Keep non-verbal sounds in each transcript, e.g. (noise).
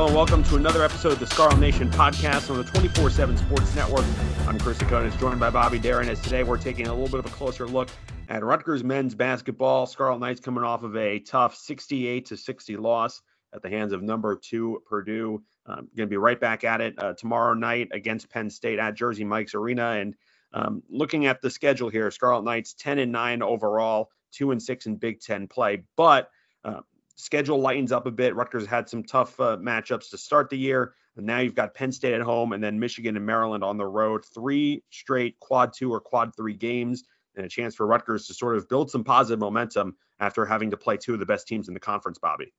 Hello and welcome to another episode of the Scarlet Nation podcast on the 24 7 Sports Network. I'm Chris Tsakonas, joined by Bobby Deren. As today we're taking a little bit of a closer look at Rutgers men's basketball. Scarlet Knights coming off of a tough 68 to 60 loss at the hands of number two Purdue. Um, going to be right back at it uh, tomorrow night against Penn State at Jersey Mike's Arena. And um, looking at the schedule here, Scarlet Knights 10 and 9 overall, 2 and 6 in Big Ten play. But uh, schedule lightens up a bit. Rutgers had some tough uh, matchups to start the year. And now you've got Penn State at home and then Michigan and Maryland on the road. Three straight quad two or quad three games and a chance for Rutgers to sort of build some positive momentum after having to play two of the best teams in the conference, Bobby.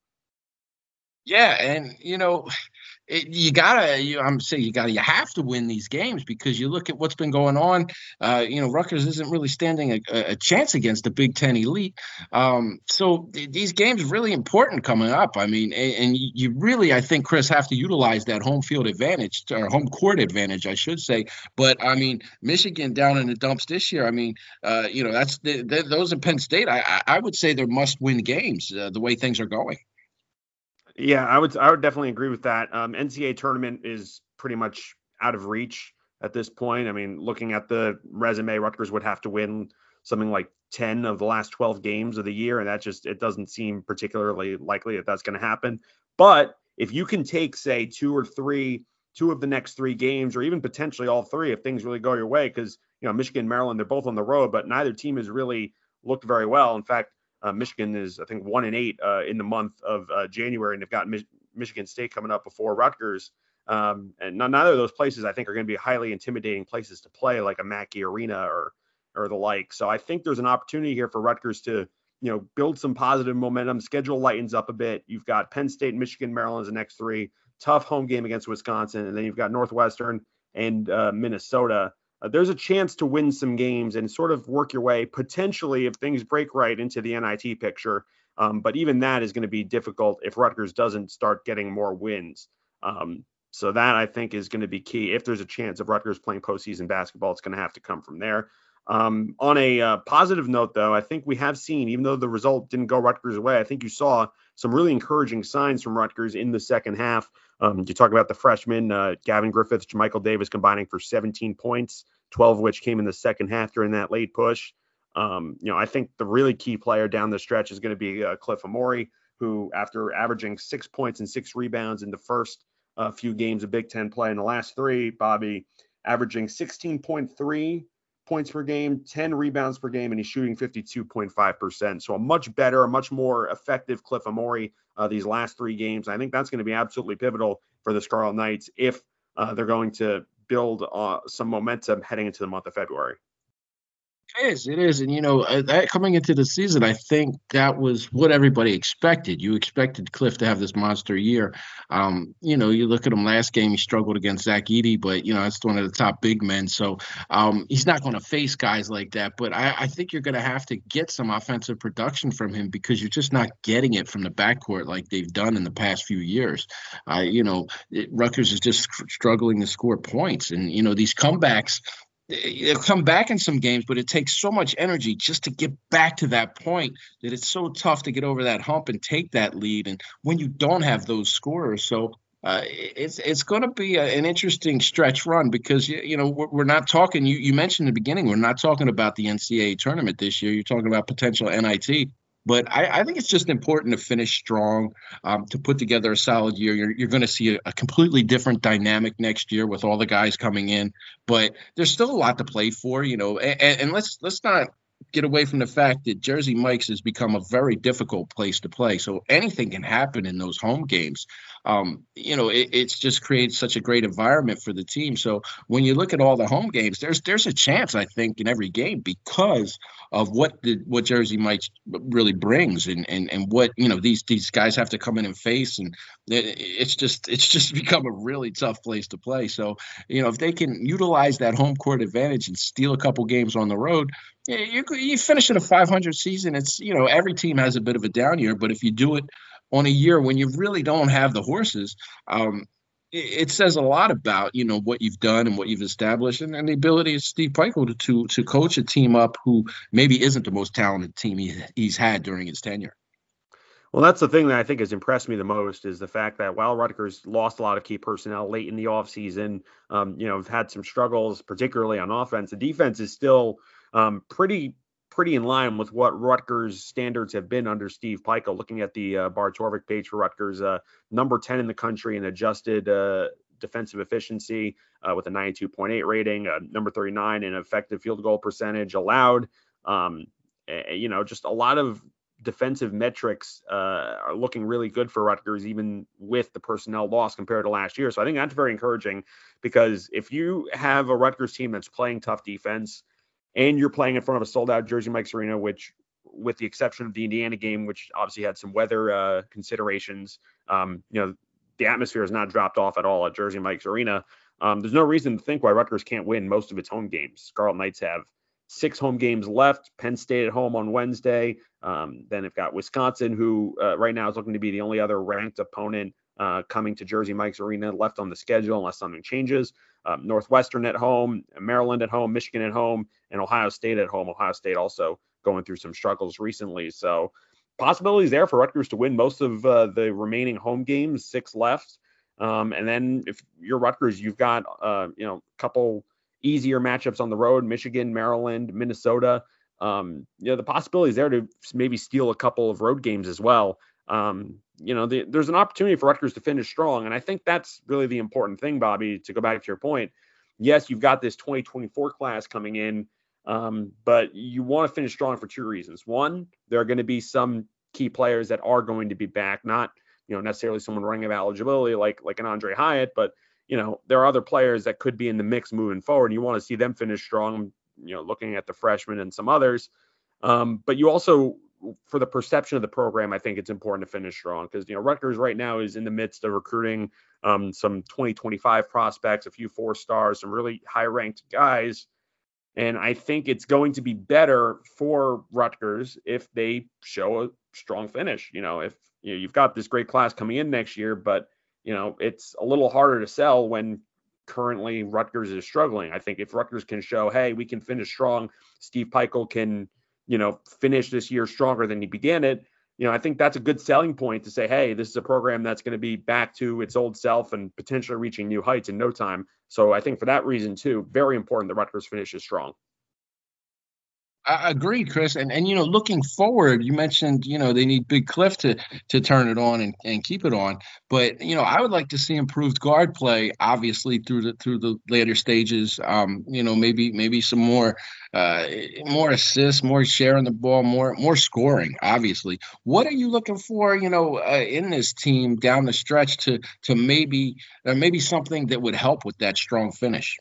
Yeah, and you know, it, you gotta. You, I'm saying you gotta. You have to win these games because you look at what's been going on. Uh, you know, Rutgers isn't really standing a, a chance against the Big Ten elite. Um, so th- these games really important coming up. I mean, and, and, you really, I think, Chris, have to utilize that home field advantage or home court advantage, I should say. But I mean, Michigan down in the dumps this year. I mean, uh, you know, that's the, the, those in Penn State. I, I would say they're must-win games uh, the way things are going. Yeah, I would I would definitely agree with that. Um, NCAA tournament is pretty much out of reach at this point. I mean, looking at the resume, Rutgers would have to win something like 10 of the last 12 games of the year, and that just it doesn't seem particularly likely that that's going to happen. But if you can take, say, two or three, two of the next three games, or even potentially all three, if things really go your way, because you know Michigan, Maryland, they're both on the road, but neither team has really looked very well. In fact, uh, Michigan is, I think, one and eight uh, in the month of uh, January, and they've got Mi- Michigan State coming up before Rutgers. Um, and neither of those places, I think, are going to be highly intimidating places to play, like a Mackey Arena or or the like. So I think there's an opportunity here for Rutgers to, you know, build some positive momentum. Schedule lightens up a bit. You've got Penn State, Michigan, Maryland as the next three. Tough home game against Wisconsin, and then you've got Northwestern and uh, Minnesota uh, there's a chance to win some games and sort of work your way potentially if things break right into the NIT picture. Um, but even that is going to be difficult if Rutgers doesn't start getting more wins. Um, so that I think is going to be key. If there's a chance of Rutgers playing postseason basketball, it's going to have to come from there. Um, on a uh, positive note, though, I think we have seen, even though the result didn't go Rutgers' way, I think you saw some really encouraging signs from Rutgers in the second half. Um, you talk about the freshmen, uh, Gavin Griffiths, Michael Davis combining for 17 points, 12 of which came in the second half during that late push. Um, you know, I think the really key player down the stretch is going to be uh, Cliff Omoruyi, who, after averaging six points and six rebounds in the first uh, few games of Big Ten play in the last three, Bobby averaging 16.3 points per game, 10 rebounds per game, and he's shooting 52.5%. So a much better, a much more effective Cliff Omoruyi uh, these last three games. I think that's going to be absolutely pivotal for the Scarlet Knights if uh, they're going to build uh, some momentum heading into the month of February. It is. It is. And, you know, uh, that coming into the season, I think that was what everybody expected. You expected Cliff to have this monster year. Um, you know, you look at him last game, he struggled against Zach Edey, but, you know, that's one of the top big men. So um, he's not going to face guys like that. But I, I think you're going to have to get some offensive production from him because you're just not getting it from the backcourt like they've done in the past few years. Uh, you know, it, Rutgers is just struggling to score points. And, you know, these comebacks, they'll come back in some games, but it takes so much energy just to get back to that point that it's so tough to get over that hump and take that lead. And when you don't have those scorers, so uh, it's it's going to be a, an interesting stretch run because you, you know we're, we're, not talking. You, you mentioned in the beginning we're not talking about the NCAA tournament this year. You're talking about potential NIT. But I, I, think it's just important to finish strong, um, to put together a solid year. You're, you're going to see a, a, completely different dynamic next year with all the guys coming in. But there's still a lot to play for, you know. And, and let's let's not get away from the fact that Jersey Mike's has become a very difficult place to play. So anything can happen in those home games. Um, you know, it, it's just creates such a great environment for the team. So when you look at all the home games, there's there's a chance I think in every game because of what the what Jersey Mike's really brings and and and what you know these these guys have to come in and face and it, it's just it's just (laughs) become a really tough place to play. So you know if they can utilize that home court advantage and steal a couple games on the road, you you finish in a 500 season. It's you know every team has a bit of a down year, but if you do it on a year when you really don't have the horses, um, it, it, says a lot about you know what you've done and what you've established, and, and the ability of Steve Pikiell to, to, to coach a team up who maybe isn't the most talented team he, he's had during his tenure. Well, that's the thing that I think has impressed me the most is the fact that while Rutgers lost a lot of key personnel late in the offseason, um, you know, have had some struggles, particularly on offense. The defense is still um, pretty pretty in line with what Rutgers standards have been under Steve Pikiell. Looking at the uh, Bart Torvik page for Rutgers, uh, number 10 in the country in adjusted uh, defensive efficiency uh, with a 92.8 rating, uh, number 39 in effective field goal percentage allowed. Um, you know, just a lot of defensive metrics uh, are looking really good for Rutgers, even with the personnel loss compared to last year. So I think that's very encouraging because if you have a Rutgers team that's playing tough defense and you're playing in front of a sold out Jersey Mike's Arena, which with the exception of the Indiana game, which obviously had some weather uh, considerations, um, you know, the atmosphere has not dropped off at all at Jersey Mike's Arena. Um, there's no reason to think why Rutgers can't win most of its home games. Scarlet Knights have six home games left. Penn State at home on Wednesday. Um, then they've got Wisconsin, who uh, right now is looking to be the only other ranked opponent uh, coming to Jersey Mike's Arena left on the schedule unless something changes. Um, Northwestern at home, Maryland at home, Michigan at home, and Ohio State at home. Ohio State also going through some struggles recently. So possibilities there for Rutgers to win most of uh, the remaining home games, six left. Um, and then if you're Rutgers, you've got uh, you know a couple easier matchups on the road: Michigan, Maryland, Minnesota. Um, you know, the possibilities there to maybe steal a couple of road games as well. Um, you know, the, there's an opportunity for Rutgers to finish strong, and I think that's really the important thing, Bobby. To go back to your point, yes, you've got this 2024 class coming in, um, but you want to finish strong for two reasons. One, there are going to be some key players that are going to be back, not you know necessarily someone running of eligibility like like an Aundre Hyatt, but you know, there are other players that could be in the mix moving forward. You want to see them finish strong, you know, looking at the freshmen and some others. Um, but you also, for the perception of the program, I think it's important to finish strong because, you know, Rutgers right now is in the midst of recruiting um, some 2025 prospects, a few four stars, some really high ranked guys. And I think it's going to be better for Rutgers if they show a strong finish. You know, if you know, you've got this great class coming in next year, but you know, it's a little harder to sell when currently Rutgers is struggling. I think if Rutgers can show, hey, we can finish strong, Steve Pikiell can, you know, finish this year stronger than he began it. You know, I think that's a good selling point to say, hey, this is a program that's going to be back to its old self and potentially reaching new heights in no time. So I think for that reason too, very important that Rutgers finishes strong. I agree, Chris. And and you know, looking forward, you mentioned you know they need Big Cliff to to turn it on and, and keep it on. But you know, I would like to see improved guard play, obviously through the through the later stages. Um, you know, maybe maybe some more uh, more assists, more sharing the ball, more more scoring. Obviously, what are you looking for? You know, uh, in this team down the stretch to to maybe uh, maybe something that would help with that strong finish.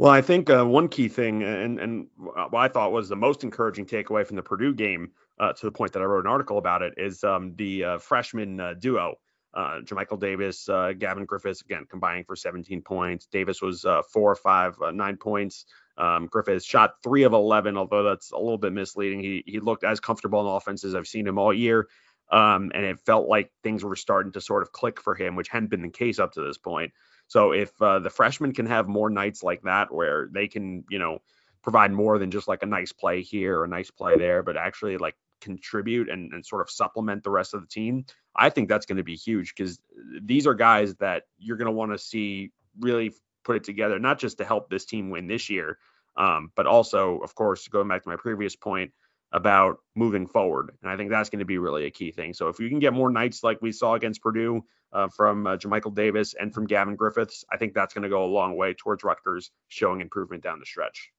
Well, I think uh, one key thing, and and what I thought was the most encouraging takeaway from the Purdue game, uh, to the point that I wrote an article about it, is um, the uh, freshman uh, duo, uh, Jamichael Davis, uh, Gavin Griffiths, again combining for 17 points. Davis was four or five, nine points. Um, Griffiths shot three of 11, although that's a little bit misleading. He he looked as comfortable in offense as I've seen him all year. Um, and it felt like things were starting to sort of click for him, which hadn't been the case up to this point. So if uh, the freshmen can have more nights like that where they can, you know, provide more than just like a nice play here or a nice play there, but actually like contribute and, and sort of supplement the rest of the team, I think that's going to be huge because these are guys that you're going to want to see really put it together, not just to help this team win this year, um, but also, of course, going back to my previous point about moving forward. And I think that's going to be really a key thing. So if you can get more nights like we saw against Purdue, uh, from uh, Jamichael Davis and from Gavin Griffiths, I think that's going to go a long way towards Rutgers showing improvement down the stretch.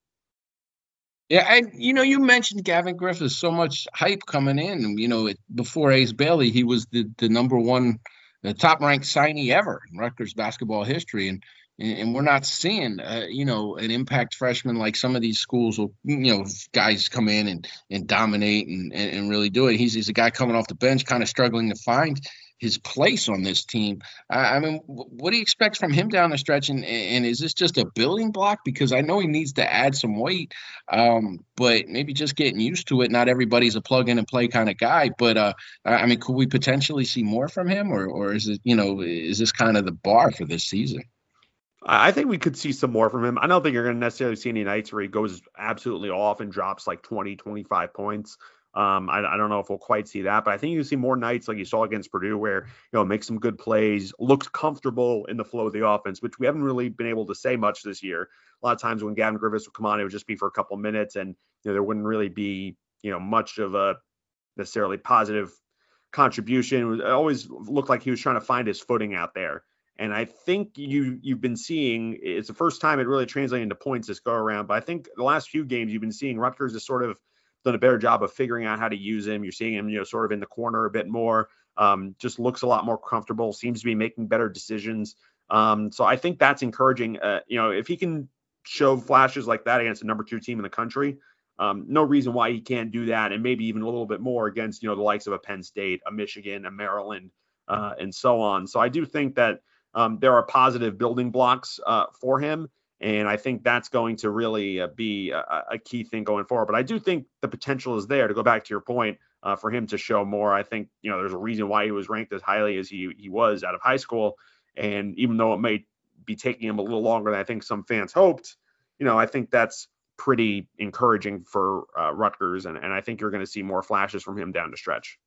Yeah, and you know, you mentioned Gavin Griffiths, so much hype coming in. You know, before Ace Bailey, he was the, the number one, the top ranked signee ever in Rutgers basketball history. And and, we're not seeing, uh, you know, an impact freshman like some of these schools will, you know, guys come in and and dominate and, and, really do it. He's, he's a guy coming off the bench, kind of struggling to find his place on this team. I, I mean, what do you expect from him down the stretch? And, and is this just a building block? Because I know he needs to add some weight, um, but maybe just getting used to it. Not everybody's a plug in and play kind of guy, but uh, I mean, could we potentially see more from him, or or is it you know is this kind of the bar for this season? I think we could see some more from him. I don't think you're going to necessarily see any nights where he goes absolutely off and drops like 20, 25 points. Um, I, I, don't know if we'll quite see that, but I think you see more nights like you saw against Purdue, where you know makes some good plays, looks comfortable in the flow of the offense, which we haven't really been able to say much this year. A lot of times when Gavin Griffiths would come on, it would just be for a couple minutes, and you know there wouldn't really be you know much of a necessarily positive contribution. It always looked like he was trying to find his footing out there. And I think you you've been seeing it's the first time it really translated into points this go around. But I think the last few games you've been seeing Rutgers has sort of done a better job of figuring out how to use him. You're seeing him, you know, sort of in the corner a bit more. Um, just looks a lot more comfortable. Seems to be making better decisions. Um, so I think that's encouraging. Uh, you know, if he can show flashes like that against the number two team in the country, um, no reason why he can't do that, and maybe even a little bit more against you know the likes of a Penn State, a Michigan, a Maryland, uh, and so on. So I do think that um, there are positive building blocks uh, for him, and I think that's going to really uh, be a, a, key thing going forward. But I do think the potential is there to go back to your point uh, for him to show more. I think you know there's a reason why he was ranked as highly as he he was out of high school, and even though it may be taking him a little longer than I think some fans hoped, you know I think that's pretty encouraging for uh, Rutgers, and, and I think you're going to see more flashes from him down the stretch.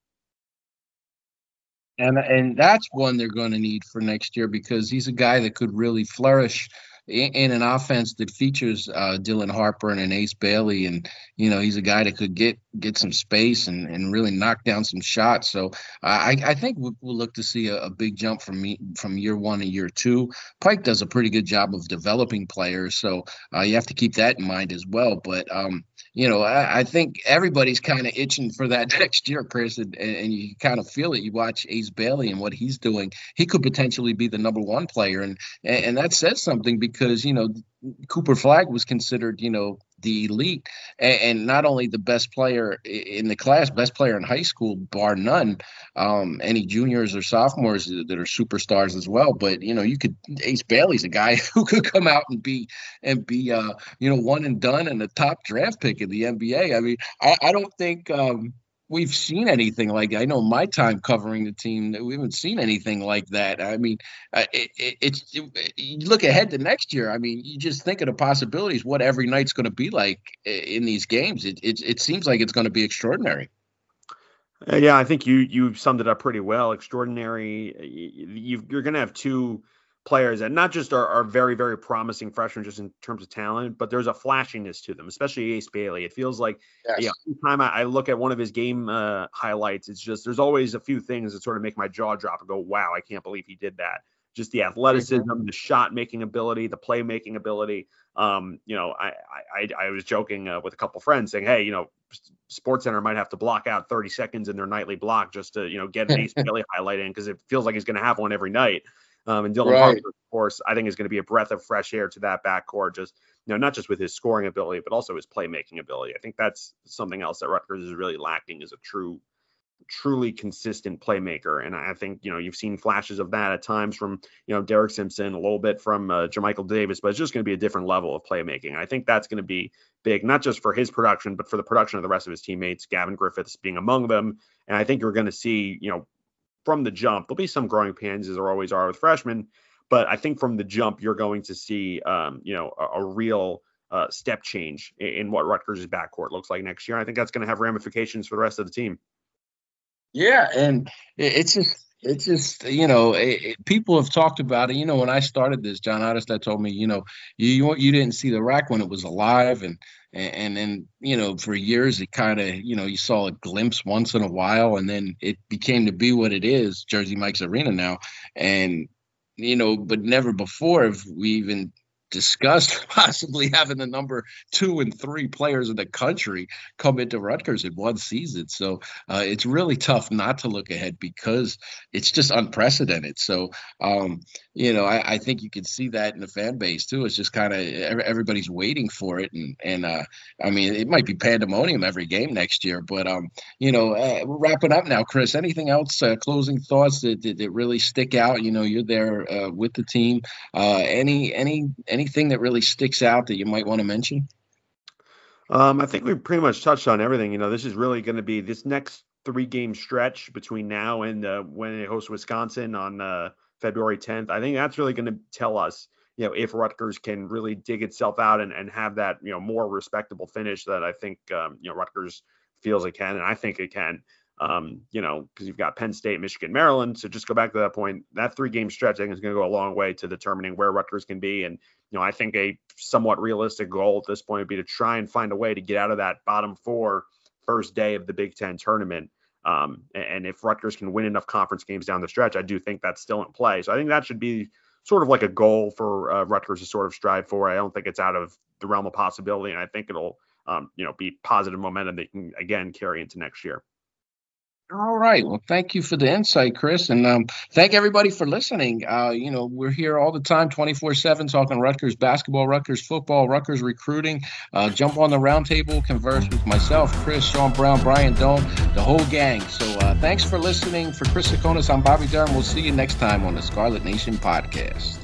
And and that's one they're going to need for next year because he's a guy that could really flourish in, an offense that features uh, Dylan Harper and Ace Bailey, and you know he's a guy that could get get some space and, and really knock down some shots. So I, I think we'll, we'll look to see a, a, big jump from me from year one to year two. Pike does a pretty good job of developing players, so uh, you have to keep that in mind as well. But um, you know, I, I think everybody's kind of itching for that (laughs) next year, Chris, and, and you kind of feel it. You watch Ace Bailey and what he's doing; he could potentially be the number one player, and and that says something because you know Cooper Flagg was considered, you know, the elite and, not only the best player in the class, best player in high school, bar none. Um, any juniors or sophomores that are superstars as well. But you know, you could Ace Bailey's a guy (laughs) who could come out and be and be uh, you know one and done and a top draft pick in the NBA. I mean, I, I don't think. Um, we've seen anything like I know my time covering the team that we haven't seen anything like that. I mean, uh, it, it, it's it, you look ahead to next year. I mean, you just think of the possibilities. What every night's going to be like in these games. It it, it seems like it's going to be extraordinary. Uh, yeah, I think you you summed it up pretty well. Extraordinary. You, you're going to have two players that not just are, are very, very promising freshmen just in terms of talent, but there's a flashiness to them, especially Ace Bailey. It feels like yes. you know, time I, I, look at one of his game uh, highlights, it's just there's always a few things that sort of make my jaw drop and go, wow, I can't believe he did that. Just the athleticism, mm-hmm. the shot making ability, the playmaking ability. Um, you know, I I, I was joking uh, with a couple friends saying, hey, you know, Sports Center might have to block out 30 seconds in their nightly block just to you know get an Ace (laughs) Bailey highlight in because it feels like he's going to have one every night. Um, and Dylan right. Harper, of course, I think is going to be a breath of fresh air to that backcourt. Just you know, not just with his scoring ability, but also his playmaking ability. I think that's something else that Rutgers is really lacking is a true, truly consistent playmaker. And I think you know you've seen flashes of that at times from you know Derek Simpson, a little bit from uh, Jamichael Davis, but it's just going to be a different level of playmaking. I think that's going to be big, not just for his production, but for the production of the rest of his teammates. Gavin Griffiths being among them, and I think you're going to see you know from the jump, there'll be some growing pains as there always are with freshmen, but I think from the jump you're going to see, um, you know, a, a real uh, step change in, in what Rutgers' backcourt looks like next year. I think that's going to have ramifications for the rest of the team. Yeah, and it's just it's just you know it, it, people have talked about it. You know when i started this john Ottestad told me you know you you didn't see the RAC when it was alive. And and then you know for years it kind of you know you saw a glimpse once in a while and then it became to be what it is jersey mike's arena now. And you know but never before have we even discussed (laughs) possibly having the number two and three players in the country come into Rutgers in one season. So uh, it's really tough not to look ahead because it's just unprecedented. So, um, you know, I, I, think you can see that in the fan base too. It's just kind of everybody's waiting for it. And, and uh, I mean, it might be pandemonium every game next year. But, um, you know, uh, we're wrapping up now, Chris. Anything else, uh, closing thoughts that, that, that, really stick out? You know, you're there uh, with the team. Uh, any, any, any anything that really sticks out that you might want to mention? Um, I think we pretty much touched on everything. You know, this is really going to be this next three game stretch between now and uh, when they host Wisconsin on uh, February 10th. I think that's really going to tell us, you know, if Rutgers can really dig itself out and, and have that, you know, more respectable finish that I think, um, you know, Rutgers feels it can, and I think it can. Um, you know, because you've got Penn State, Michigan, Maryland. So just go back to that point. That three game stretch, I think, is going to go a long way to determining where Rutgers can be. And, you know, I think a somewhat realistic goal at this point would be to try and find a way to get out of that bottom four first day of the Big Ten tournament. Um, and if Rutgers can win enough conference games down the stretch, I do think that's still in play. So I think that should be sort of like a goal for uh, Rutgers to sort of strive for. I don't think it's out of the realm of possibility, and I think it'll, um, you know, be positive momentum that can again carry into next year. All right. Well, thank you for the insight, Chris. And um, thank everybody for listening. Uh, you know, we're here all the time, 24 7, talking Rutgers basketball, Rutgers football, Rutgers recruiting. Uh, jump on the roundtable, converse with myself, Chris, Sean Brown, Brian Doan, the whole gang. So uh, thanks for listening. For Chris Tsakonas, I'm Bobby Deren. We'll see you next time on the Scarlet Nation podcast.